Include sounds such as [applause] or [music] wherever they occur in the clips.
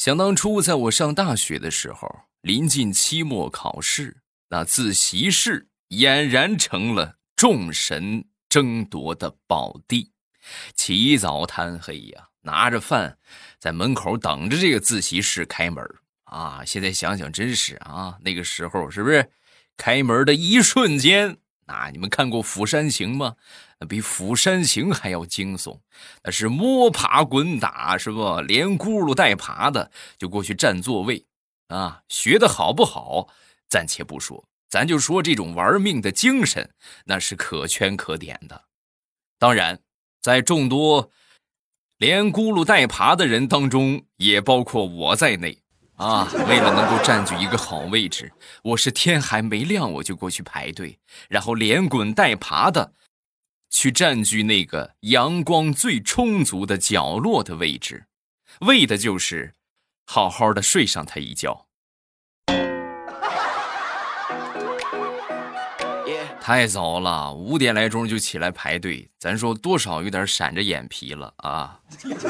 想当初，在我上大学的时候，临近期末考试，那自习室俨然成了众神争夺的宝地。起早贪黑呀，拿着饭在门口等着这个自习室开门啊！现在想想，真是啊，那个时候是不是开门的一瞬间？啊，你们看过《釜山行》吗？那比《釜山行》还要惊悚，那是摸爬滚打，是不？连咕噜带爬的就过去占座位，啊，学的好不好暂且不说，咱就说这种玩命的精神，那是可圈可点的。当然，在众多连咕噜带爬的人当中，也包括我在内。啊，为了能够占据一个好位置，我是天还没亮我就过去排队，然后连滚带爬的去占据那个阳光最充足的角落的位置，为的就是好好的睡上他一觉。太早了，五点来钟就起来排队，咱说多少有点闪着眼皮了啊！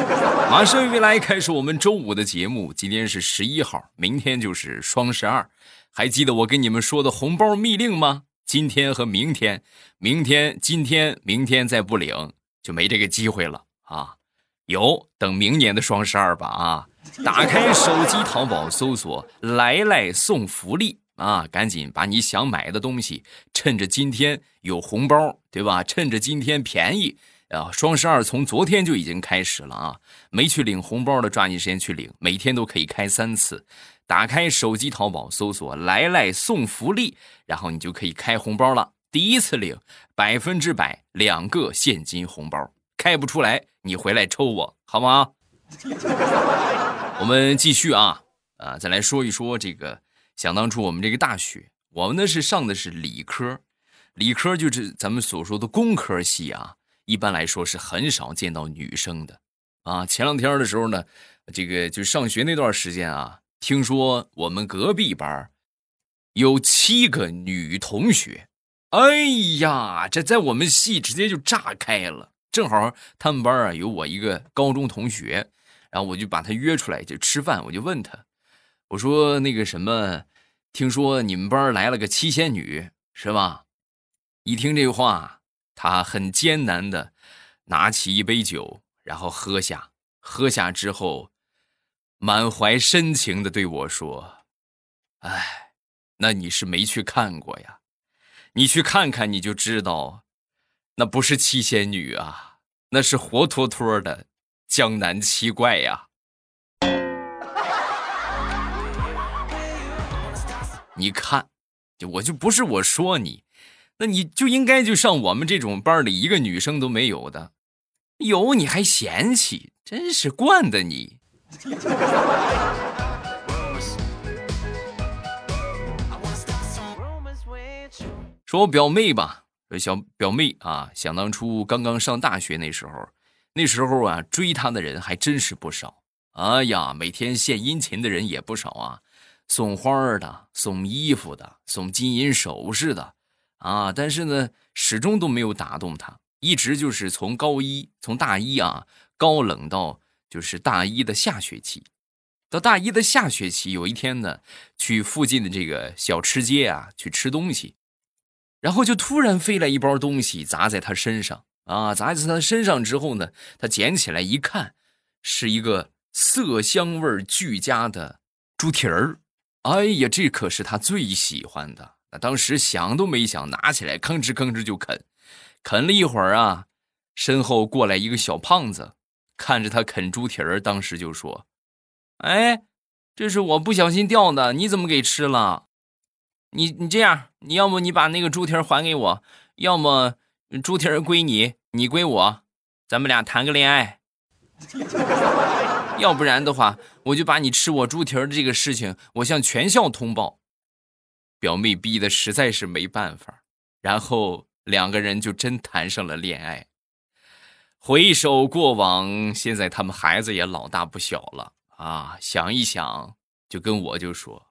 [laughs] 马上又来开始我们周五的节目，今天是十一号，明天就是双十二，还记得我跟你们说的红包密令吗？今天和明天，明天、今天、明天再不领就没这个机会了啊！有等明年的双十二吧啊！打开手机淘宝搜索“来来送福利”。啊，赶紧把你想买的东西，趁着今天有红包，对吧？趁着今天便宜啊！双十二从昨天就已经开始了啊！没去领红包的，抓紧时间去领，每天都可以开三次。打开手机淘宝，搜索“来来送福利”，然后你就可以开红包了。第一次领百分之百两个现金红包，开不出来你回来抽我好吗？[laughs] 我们继续啊啊，再来说一说这个。想当初我们这个大学，我们呢是上的是理科，理科就是咱们所说的工科系啊。一般来说是很少见到女生的啊。前两天的时候呢，这个就上学那段时间啊，听说我们隔壁班有七个女同学，哎呀，这在我们系直接就炸开了。正好他们班啊有我一个高中同学，然后我就把他约出来就吃饭，我就问他，我说那个什么。听说你们班来了个七仙女，是吧？一听这话，他很艰难的拿起一杯酒，然后喝下。喝下之后，满怀深情的对我说：“哎，那你是没去看过呀？你去看看，你就知道，那不是七仙女啊，那是活脱脱的江南七怪呀。”你看，就我就不是我说你，那你就应该就上我们这种班里一个女生都没有的，有你还嫌弃，真是惯的你。说我表妹吧，小表妹啊，想当初刚刚上大学那时候，那时候啊追她的人还真是不少。哎呀，每天献殷勤的人也不少啊。送花的，送衣服的，送金银首饰的，啊！但是呢，始终都没有打动他，一直就是从高一，从大一啊，高冷到就是大一的下学期，到大一的下学期，有一天呢，去附近的这个小吃街啊，去吃东西，然后就突然飞来一包东西砸在他身上，啊，砸在他身上之后呢，他捡起来一看，是一个色香味俱佳的猪蹄儿。哎呀，这可是他最喜欢的。那当时想都没想，拿起来吭哧吭哧就啃。啃了一会儿啊，身后过来一个小胖子，看着他啃猪蹄儿，当时就说：“哎，这是我不小心掉的，你怎么给吃了？你你这样，你要么你把那个猪蹄儿还给我，要么猪蹄儿归你，你归我，咱们俩谈个恋爱。[laughs] ”要不然的话，我就把你吃我猪蹄儿的这个事情，我向全校通报。表妹逼的实在是没办法，然后两个人就真谈上了恋爱。回首过往，现在他们孩子也老大不小了啊！想一想，就跟我就说：“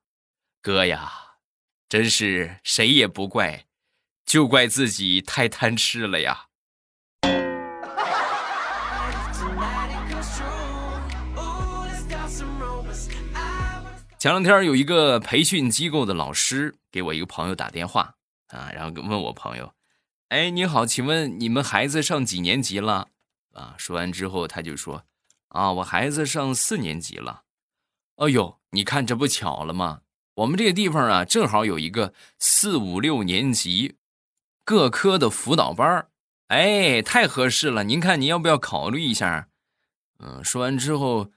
哥呀，真是谁也不怪，就怪自己太贪吃了呀。”前两天有一个培训机构的老师给我一个朋友打电话啊，然后问我朋友：“哎，你好，请问你们孩子上几年级了？”啊，说完之后他就说：“啊，我孩子上四年级了。”哎呦，你看这不巧了吗？我们这个地方啊，正好有一个四五六年级各科的辅导班哎，太合适了！您看您要不要考虑一下？嗯，说完之后，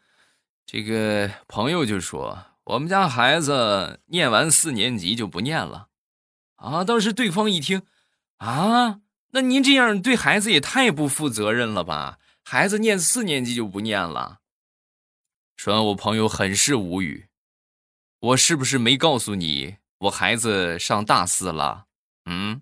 这个朋友就说。我们家孩子念完四年级就不念了，啊！当时对方一听，啊，那您这样对孩子也太不负责任了吧？孩子念四年级就不念了。说完，我朋友很是无语，我是不是没告诉你，我孩子上大四了？嗯。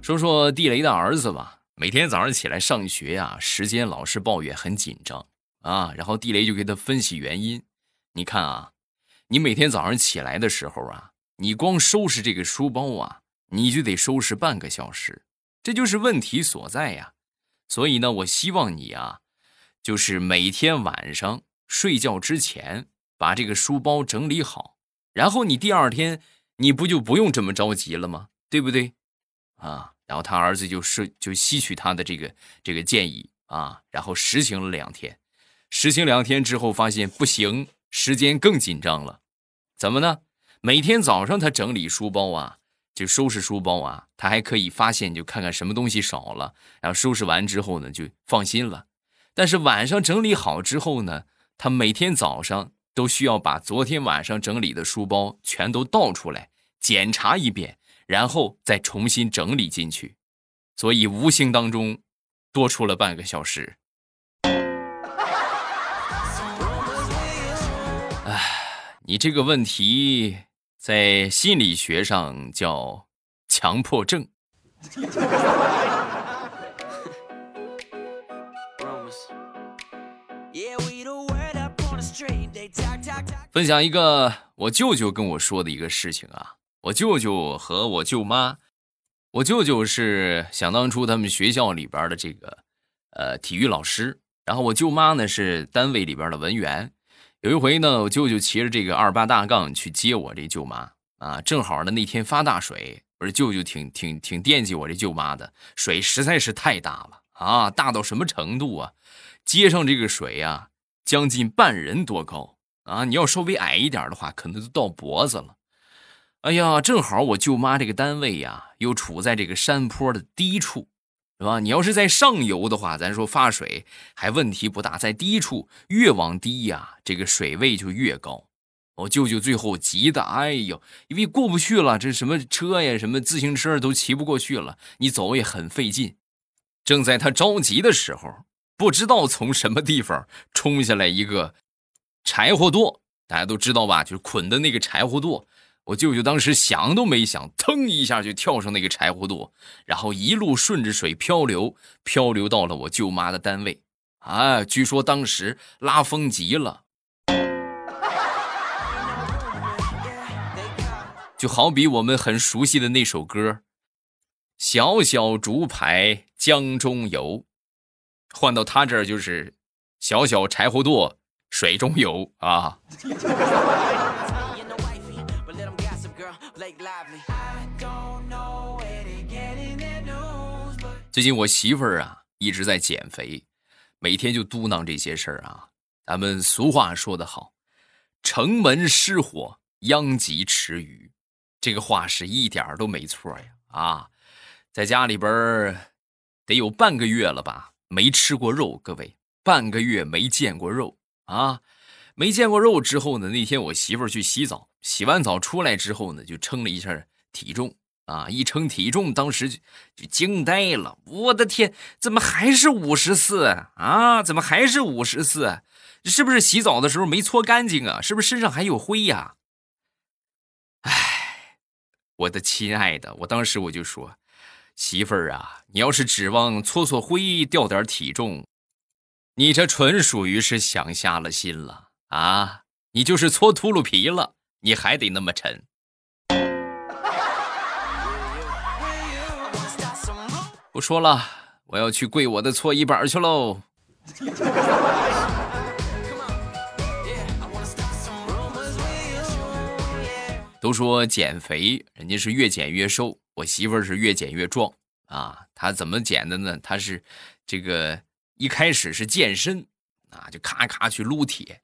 说说地雷的儿子吧。每天早上起来上学呀，时间老是抱怨很紧张啊，然后地雷就给他分析原因。你看啊，你每天早上起来的时候啊，你光收拾这个书包啊，你就得收拾半个小时，这就是问题所在呀。所以呢，我希望你啊，就是每天晚上睡觉之前把这个书包整理好，然后你第二天你不就不用这么着急了吗？对不对？啊。然后他儿子就是就吸取他的这个这个建议啊，然后实行了两天，实行两天之后发现不行，时间更紧张了，怎么呢？每天早上他整理书包啊，就收拾书包啊，他还可以发现就看看什么东西少了，然后收拾完之后呢就放心了。但是晚上整理好之后呢，他每天早上都需要把昨天晚上整理的书包全都倒出来检查一遍。然后再重新整理进去，所以无形当中多出了半个小时。你这个问题在心理学上叫强迫症。分享一个我舅舅跟我说的一个事情啊。我舅舅和我舅妈，我舅舅是想当初他们学校里边的这个，呃，体育老师。然后我舅妈呢是单位里边的文员。有一回呢，我舅舅骑着这个二八大杠去接我这舅妈啊，正好呢那天发大水，我这舅舅挺挺挺惦记我这舅妈的，水实在是太大了啊，大到什么程度啊？街上这个水呀，将近半人多高啊！你要稍微矮一点的话，可能都到脖子了。哎呀，正好我舅妈这个单位呀，又处在这个山坡的低处，是吧？你要是在上游的话，咱说发水还问题不大，在低处越往低呀，这个水位就越高。我舅舅最后急的，哎呦，因为过不去了，这什么车呀，什么自行车都骑不过去了，你走也很费劲。正在他着急的时候，不知道从什么地方冲下来一个柴火垛，大家都知道吧？就是捆的那个柴火垛。我舅舅当时想都没想，腾一下就跳上那个柴火垛，然后一路顺着水漂流，漂流到了我舅妈的单位。啊，据说当时拉风极了，就好比我们很熟悉的那首歌：“小小竹排江中游”，换到他这儿就是“小小柴火垛水中游”啊。最近我媳妇儿啊一直在减肥，每天就嘟囔这些事儿啊。咱们俗话说得好，“城门失火，殃及池鱼”，这个话是一点儿都没错呀！啊，在家里边得有半个月了吧，没吃过肉，各位，半个月没见过肉啊。没见过肉之后呢？那天我媳妇儿去洗澡，洗完澡出来之后呢，就称了一下体重啊！一称体重，当时就就惊呆了。我的天，怎么还是五十四啊？怎么还是五十四？是不是洗澡的时候没搓干净啊？是不是身上还有灰呀？哎，我的亲爱的，我当时我就说，媳妇儿啊，你要是指望搓搓灰掉点体重，你这纯属于是想瞎了心了。啊，你就是搓秃噜皮了，你还得那么沉。不说了，我要去跪我的搓衣板去喽。都说减肥，人家是越减越瘦，我媳妇儿是越减越壮啊。她怎么减的呢？她是这个一开始是健身啊，就咔咔去撸铁。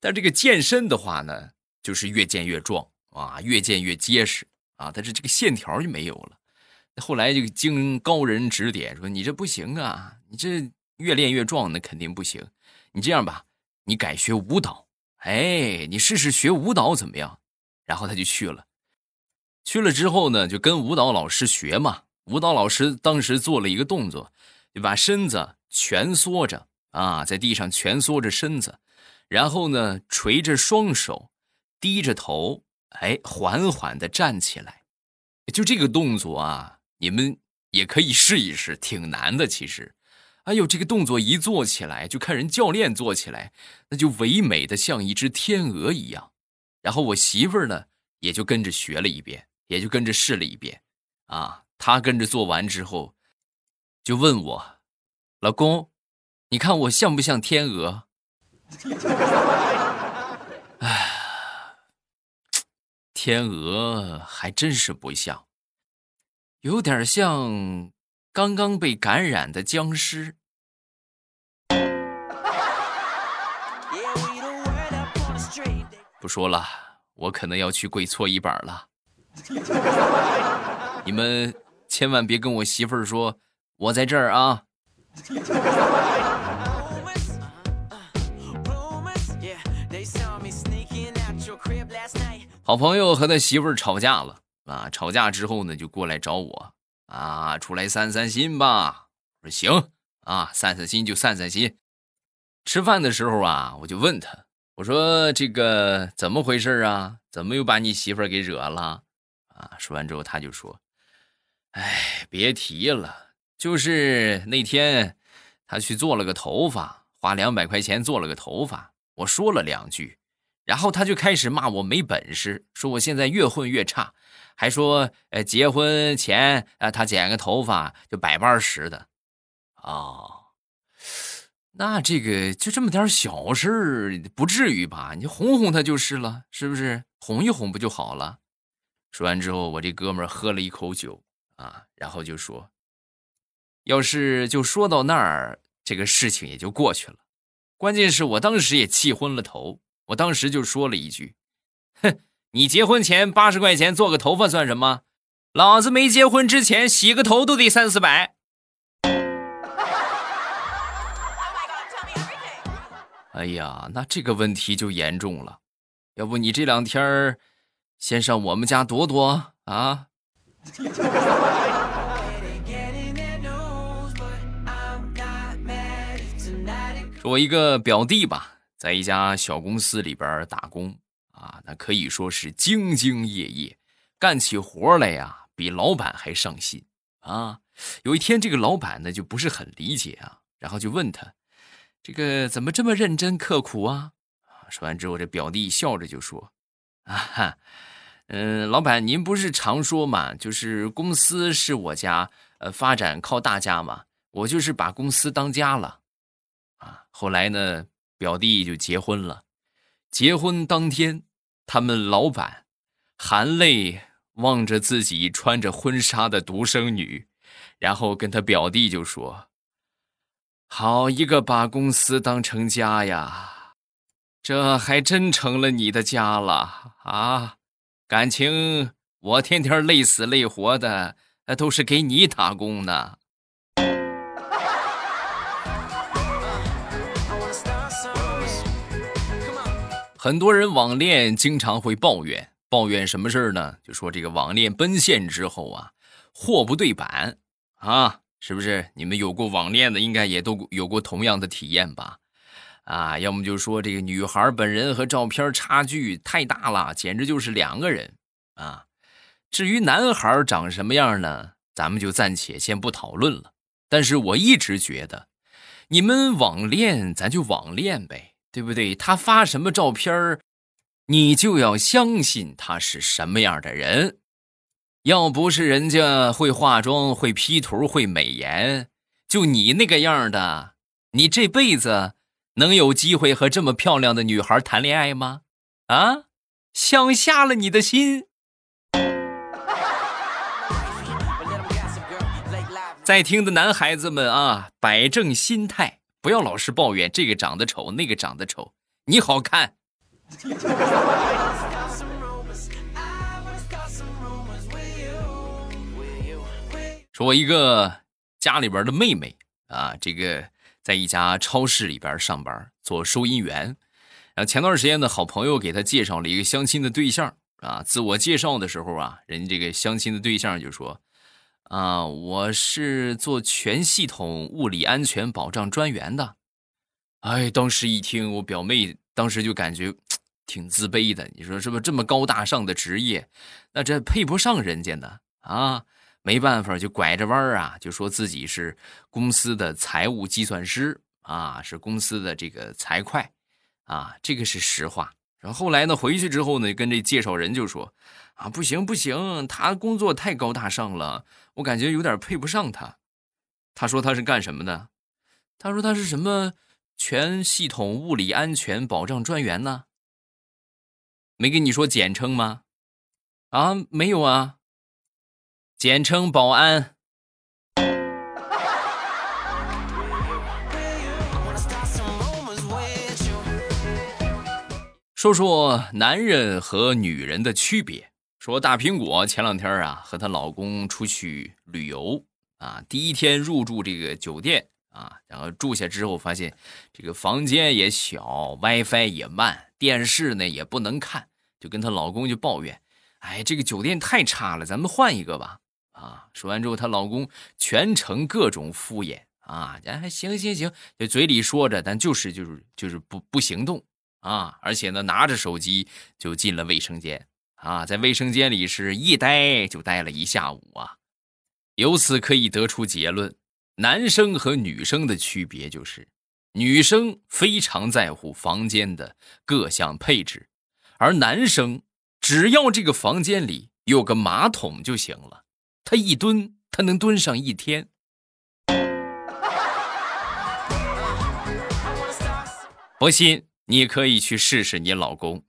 但这个健身的话呢，就是越健越壮啊，越健越结实啊，但是这个线条就没有了。后来就经高人指点说：“你这不行啊，你这越练越壮，那肯定不行。你这样吧，你改学舞蹈，哎，你试试学舞蹈怎么样？”然后他就去了，去了之后呢，就跟舞蹈老师学嘛。舞蹈老师当时做了一个动作，就把身子蜷缩着啊，在地上蜷缩着身子，然后呢，垂着双手，低着头，哎，缓缓的站起来。就这个动作啊，你们也可以试一试，挺难的其实。哎呦，这个动作一做起来，就看人教练做起来，那就唯美的像一只天鹅一样。然后我媳妇儿呢，也就跟着学了一遍，也就跟着试了一遍，啊，她跟着做完之后，就问我，老公，你看我像不像天鹅？哎，[laughs] 天鹅还真是不像，有点像刚刚被感染的僵尸。不说了，我可能要去跪搓衣板了。你们千万别跟我媳妇儿说，我在这儿啊。好朋友和他媳妇儿吵架了啊！吵架之后呢，就过来找我啊，出来散散心吧。我说行啊，散散心就散散心。吃饭的时候啊，我就问他。我说这个怎么回事啊？怎么又把你媳妇儿给惹了？啊！说完之后，他就说：“哎，别提了，就是那天他去做了个头发，花两百块钱做了个头发。我说了两句，然后他就开始骂我没本事，说我现在越混越差，还说呃结婚前啊他剪个头发就百八十的，啊。”那这个就这么点小事，不至于吧？你哄哄他就是了，是不是？哄一哄不就好了？说完之后，我这哥们儿喝了一口酒啊，然后就说：“要是就说到那儿，这个事情也就过去了。关键是我当时也气昏了头，我当时就说了一句：‘哼，你结婚前八十块钱做个头发算什么？老子没结婚之前洗个头都得三四百。’”哎呀，那这个问题就严重了。要不你这两天先上我们家躲躲啊？[laughs] 说我一个表弟吧，在一家小公司里边打工啊，那可以说是兢兢业业，干起活来呀比老板还上心啊。有一天，这个老板呢就不是很理解啊，然后就问他。这个怎么这么认真刻苦啊？说完之后，这表弟笑着就说：“啊哈，嗯，老板，您不是常说嘛，就是公司是我家，呃，发展靠大家嘛，我就是把公司当家了。啊，后来呢，表弟就结婚了。结婚当天，他们老板含泪望着自己穿着婚纱的独生女，然后跟他表弟就说。”好一个把公司当成家呀，这还真成了你的家了啊！感情我天天累死累活的，那都是给你打工呢。很多人网恋经常会抱怨，抱怨什么事儿呢？就说这个网恋奔现之后啊，货不对版啊。是不是你们有过网恋的，应该也都有过同样的体验吧？啊，要么就说这个女孩本人和照片差距太大了，简直就是两个人啊。至于男孩长什么样呢，咱们就暂且先不讨论了。但是我一直觉得，你们网恋咱就网恋呗，对不对？他发什么照片你就要相信他是什么样的人。要不是人家会化妆、会 P 图、会美颜，就你那个样的，你这辈子能有机会和这么漂亮的女孩谈恋爱吗？啊，想瞎了你的心。在听的男孩子们啊，摆正心态，不要老是抱怨这个长得丑，那个长得丑，你好看。说，我一个家里边的妹妹啊，这个在一家超市里边上班做收银员。然后前段时间呢，好朋友给她介绍了一个相亲的对象啊。自我介绍的时候啊，人家这个相亲的对象就说：“啊，我是做全系统物理安全保障专员的。”哎，当时一听，我表妹当时就感觉 [tsk] 挺自卑的。你说是不是这么高大上的职业，那这配不上人家呢？啊？没办法，就拐着弯啊，就说自己是公司的财务计算师啊，是公司的这个财会，啊，这个是实话。然后后来呢，回去之后呢，跟这介绍人就说，啊，不行不行，他工作太高大上了，我感觉有点配不上他。他说他是干什么的？他说他是什么全系统物理安全保障专员呢？没跟你说简称吗？啊，没有啊。简称保安。说说男人和女人的区别。说大苹果前两天啊，和她老公出去旅游啊，第一天入住这个酒店啊，然后住下之后发现这个房间也小，WiFi 也慢，电视呢也不能看，就跟她老公就抱怨：“哎，这个酒店太差了，咱们换一个吧。”啊！说完之后，她老公全程各种敷衍啊，还，行行行，就嘴里说着，但就是就是就是不不行动啊！而且呢，拿着手机就进了卫生间啊，在卫生间里是一待就待了一下午啊。由此可以得出结论：男生和女生的区别就是，女生非常在乎房间的各项配置，而男生只要这个房间里有个马桶就行了。他一蹲，他能蹲上一天。不信，你可以去试试你老公。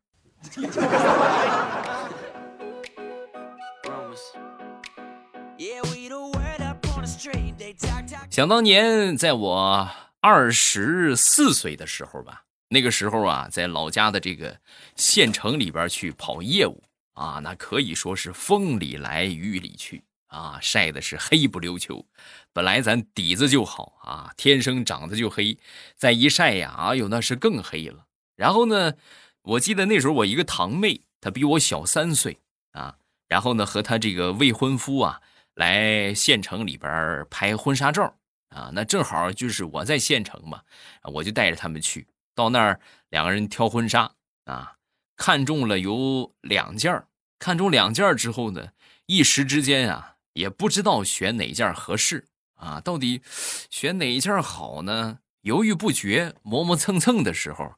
想当年，在我二十四岁的时候吧，那个时候啊，在老家的这个县城里边去跑业务啊，那可以说是风里来雨里去。啊，晒的是黑不溜秋，本来咱底子就好啊，天生长得就黑，再一晒呀，哎呦，那是更黑了。然后呢，我记得那时候我一个堂妹，她比我小三岁啊，然后呢和她这个未婚夫啊来县城里边拍婚纱照啊，那正好就是我在县城嘛，我就带着他们去到那儿，两个人挑婚纱啊，看中了有两件看中两件之后呢，一时之间啊。也不知道选哪件合适啊？到底选哪一件好呢？犹豫不决、磨磨蹭蹭的时候，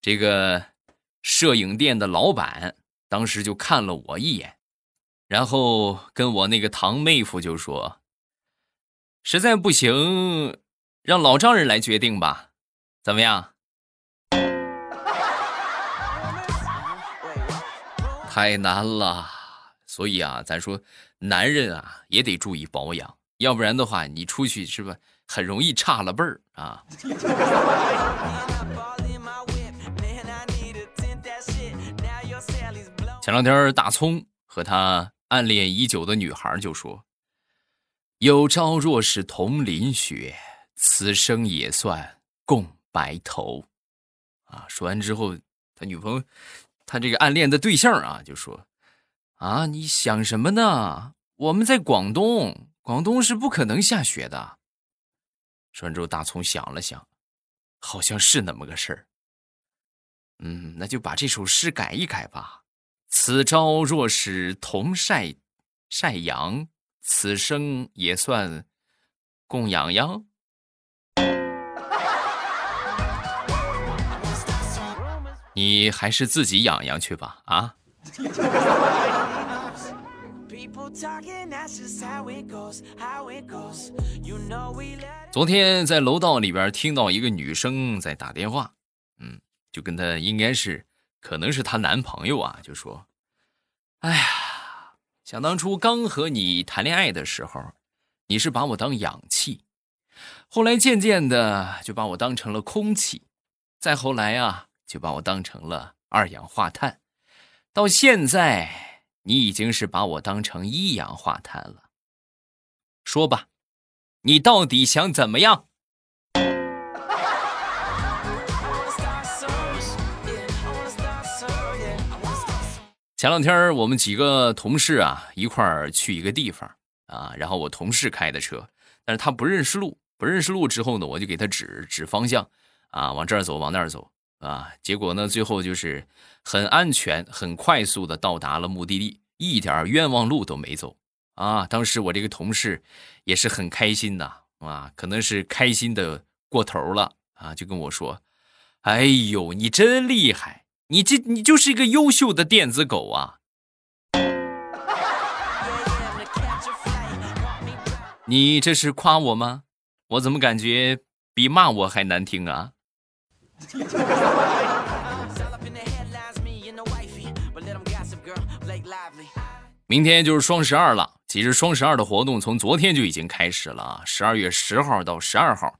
这个摄影店的老板当时就看了我一眼，然后跟我那个堂妹夫就说：“实在不行，让老丈人来决定吧，怎么样？” [laughs] 太难了。所以啊，咱说男人啊也得注意保养，要不然的话，你出去是吧，很容易差了辈儿啊。[laughs] 前两天大葱和他暗恋已久的女孩就说：“有朝若是同淋雪，此生也算共白头。”啊，说完之后，他女朋友，他这个暗恋的对象啊，就说。啊！你想什么呢？我们在广东，广东是不可能下雪的。说完之后，大葱想了想，好像是那么个事儿。嗯，那就把这首诗改一改吧。此朝若是同晒晒阳，此生也算供养养。你还是自己养养去吧，啊。昨天在楼道里边听到一个女生在打电话，嗯，就跟她应该是，可能是她男朋友啊，就说：“哎呀，想当初刚和你谈恋爱的时候，你是把我当氧气，后来渐渐的就把我当成了空气，再后来啊，就把我当成了二氧化碳，到现在，你已经是把我当成一氧化碳了。说吧。”你到底想怎么样？前两天我们几个同事啊一块儿去一个地方啊，然后我同事开的车，但是他不认识路，不认识路之后呢，我就给他指指方向啊，往这儿走，往那儿走啊，结果呢，最后就是很安全、很快速的到达了目的地，一点冤枉路都没走。啊，当时我这个同事也是很开心的啊，可能是开心的过头了啊，就跟我说：“哎呦，你真厉害，你这你就是一个优秀的电子狗啊！”你这是夸我吗？我怎么感觉比骂我还难听啊？明天就是双十二了。其实双十二的活动从昨天就已经开始了啊，十二月十号到十二号，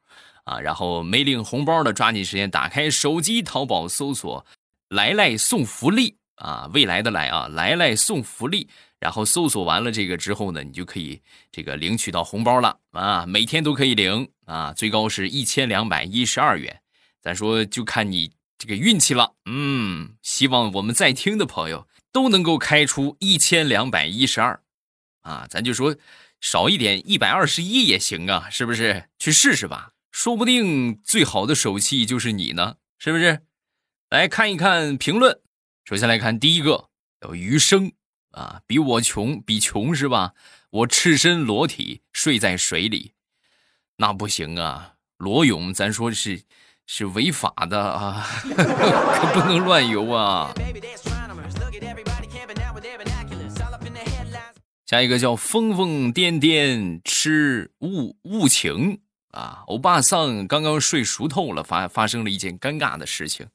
啊，然后没领红包的抓紧时间打开手机淘宝搜索“来来送福利”啊，未来的来啊，来来送福利，然后搜索完了这个之后呢，你就可以这个领取到红包了啊，每天都可以领啊，最高是一千两百一十二元，咱说就看你这个运气了，嗯，希望我们在听的朋友都能够开出一千两百一十二。啊，咱就说少一点，一百二十一也行啊，是不是？去试试吧，说不定最好的手气就是你呢，是不是？来看一看评论，首先来看第一个，叫余生。啊，比我穷，比穷是吧？我赤身裸体睡在水里，那不行啊，裸泳咱说是是违法的啊，[laughs] 可不能乱游啊。下一个叫疯疯癫癫吃雾雾情。啊，欧巴桑刚刚睡熟透了，发发生了一件尴尬的事情，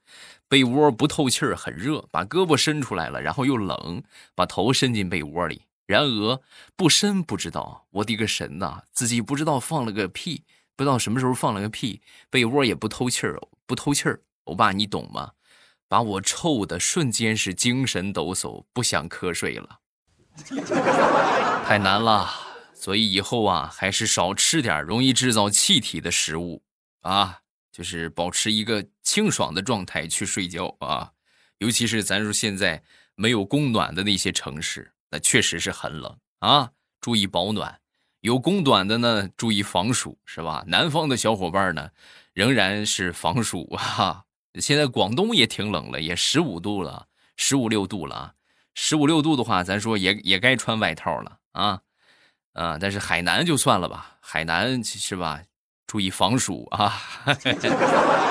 被窝不透气儿，很热，把胳膊伸出来了，然后又冷，把头伸进被窝里，然而不伸不知道，我的个神呐，自己不知道放了个屁，不知道什么时候放了个屁，被窝也不透气儿，不透气儿，欧巴你懂吗？把我臭的瞬间是精神抖擞，不想瞌睡了。太难了，所以以后啊，还是少吃点容易制造气体的食物啊，就是保持一个清爽的状态去睡觉啊。尤其是咱说现在没有供暖的那些城市，那确实是很冷啊，注意保暖。有供暖的呢，注意防暑，是吧？南方的小伙伴呢，仍然是防暑啊。现在广东也挺冷了，也十五度了，十五六度了啊。十五六度的话，咱说也也该穿外套了啊，啊！但是海南就算了吧，海南是吧？注意防暑啊！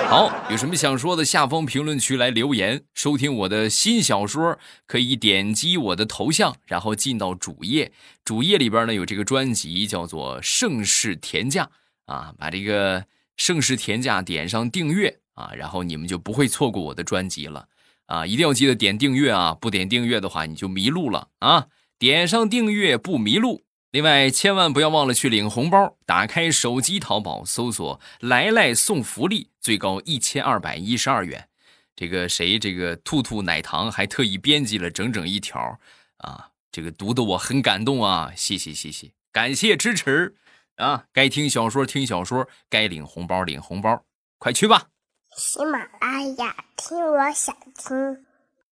好，有什么想说的，下方评论区来留言。收听我的新小说，可以点击我的头像，然后进到主页。主页里边呢有这个专辑，叫做《盛世田价》啊，把这个《盛世田价》点上订阅啊，然后你们就不会错过我的专辑了。啊，一定要记得点订阅啊！不点订阅的话，你就迷路了啊！点上订阅不迷路。另外，千万不要忘了去领红包。打开手机淘宝，搜索“来来送福利”，最高一千二百一十二元。这个谁？这个兔兔奶糖还特意编辑了整整一条啊！这个读的我很感动啊！谢谢谢谢，感谢支持啊！该听小说听小说，该领红包领红包，快去吧！喜马拉雅，听我想听。